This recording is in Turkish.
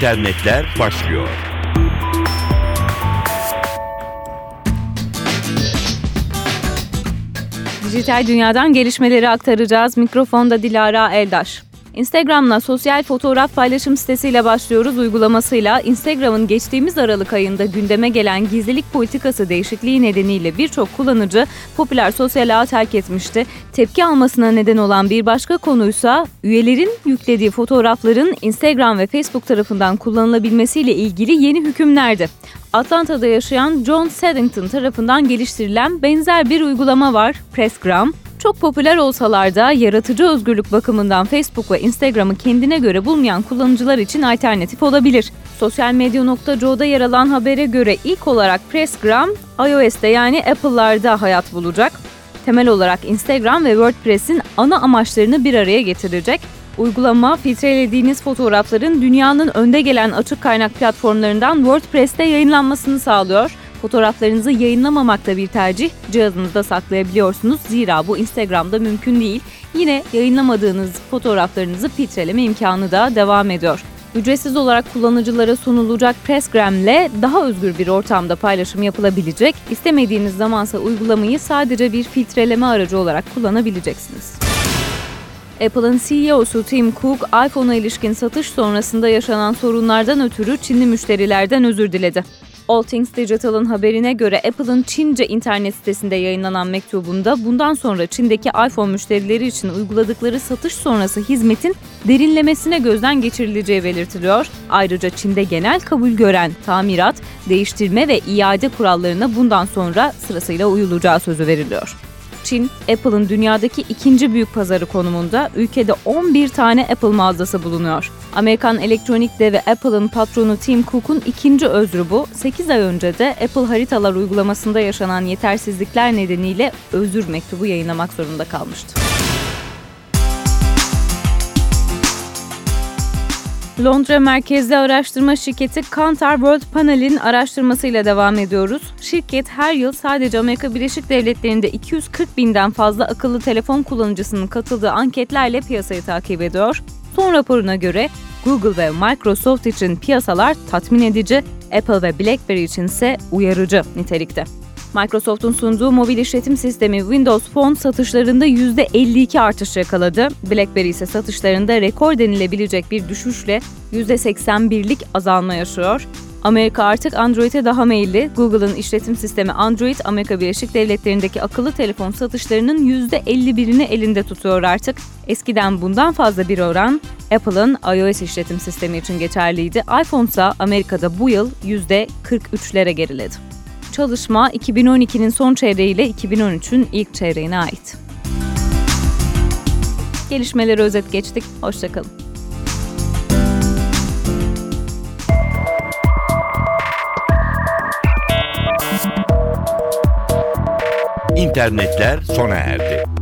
İnternetler başlıyor. Dijital dünyadan gelişmeleri aktaracağız. Mikrofonda Dilara Eldaş. Instagram'la sosyal fotoğraf paylaşım sitesiyle başlıyoruz uygulamasıyla Instagram'ın geçtiğimiz Aralık ayında gündeme gelen gizlilik politikası değişikliği nedeniyle birçok kullanıcı popüler sosyal ağı terk etmişti. Tepki almasına neden olan bir başka konuysa üyelerin yüklediği fotoğrafların Instagram ve Facebook tarafından kullanılabilmesiyle ilgili yeni hükümlerdi. Atlanta'da yaşayan John Seddington tarafından geliştirilen benzer bir uygulama var, Pressgram. Çok popüler olsalar da yaratıcı özgürlük bakımından Facebook ve Instagram'ı kendine göre bulmayan kullanıcılar için alternatif olabilir. Sosyal medya.co'da yer alan habere göre ilk olarak Pressgram, iOS'te yani Apple'larda hayat bulacak. Temel olarak Instagram ve WordPress'in ana amaçlarını bir araya getirecek. Uygulama filtrelediğiniz fotoğrafların dünyanın önde gelen açık kaynak platformlarından WordPress'te yayınlanmasını sağlıyor. Fotoğraflarınızı yayınlamamakta bir tercih, cihazınızda saklayabiliyorsunuz. Zira bu Instagram'da mümkün değil. Yine yayınlamadığınız fotoğraflarınızı filtreleme imkanı da devam ediyor. Ücretsiz olarak kullanıcılara sunulacak Pressgram ile daha özgür bir ortamda paylaşım yapılabilecek. İstemediğiniz zamansa uygulamayı sadece bir filtreleme aracı olarak kullanabileceksiniz. Apple'ın CEO'su Tim Cook, iPhone'a ilişkin satış sonrasında yaşanan sorunlardan ötürü Çinli müşterilerden özür diledi. All Things Digital'ın haberine göre Apple'ın Çince internet sitesinde yayınlanan mektubunda bundan sonra Çin'deki iPhone müşterileri için uyguladıkları satış sonrası hizmetin derinlemesine gözden geçirileceği belirtiliyor. Ayrıca Çin'de genel kabul gören tamirat, değiştirme ve iade kurallarına bundan sonra sırasıyla uyulacağı sözü veriliyor. Çin, Apple'ın dünyadaki ikinci büyük pazarı konumunda ülkede 11 tane Apple mağazası bulunuyor. Amerikan elektronik devi Apple'ın patronu Tim Cook'un ikinci özrü bu. 8 ay önce de Apple haritalar uygulamasında yaşanan yetersizlikler nedeniyle özür mektubu yayınlamak zorunda kalmıştı. Londra merkezli araştırma şirketi Kantar World Panel'in araştırmasıyla devam ediyoruz. Şirket her yıl sadece Amerika Birleşik Devletleri'nde 240 binden fazla akıllı telefon kullanıcısının katıldığı anketlerle piyasayı takip ediyor. Son raporuna göre Google ve Microsoft için piyasalar tatmin edici, Apple ve BlackBerry için ise uyarıcı nitelikte. Microsoft'un sunduğu mobil işletim sistemi Windows Phone satışlarında %52 artış yakaladı. BlackBerry ise satışlarında rekor denilebilecek bir düşüşle %81'lik azalma yaşıyor. Amerika artık Android'e daha meyilli. Google'ın işletim sistemi Android, Amerika Birleşik Devletleri'ndeki akıllı telefon satışlarının %51'ini elinde tutuyor artık. Eskiden bundan fazla bir oran Apple'ın iOS işletim sistemi için geçerliydi. iPhone ise Amerika'da bu yıl %43'lere geriledi. Çalışma 2012'nin son çeyreği ile 2013'ün ilk çeyreğine ait. Gelişmeleri özet geçtik. Hoşçakalın. İnternetler sona erdi.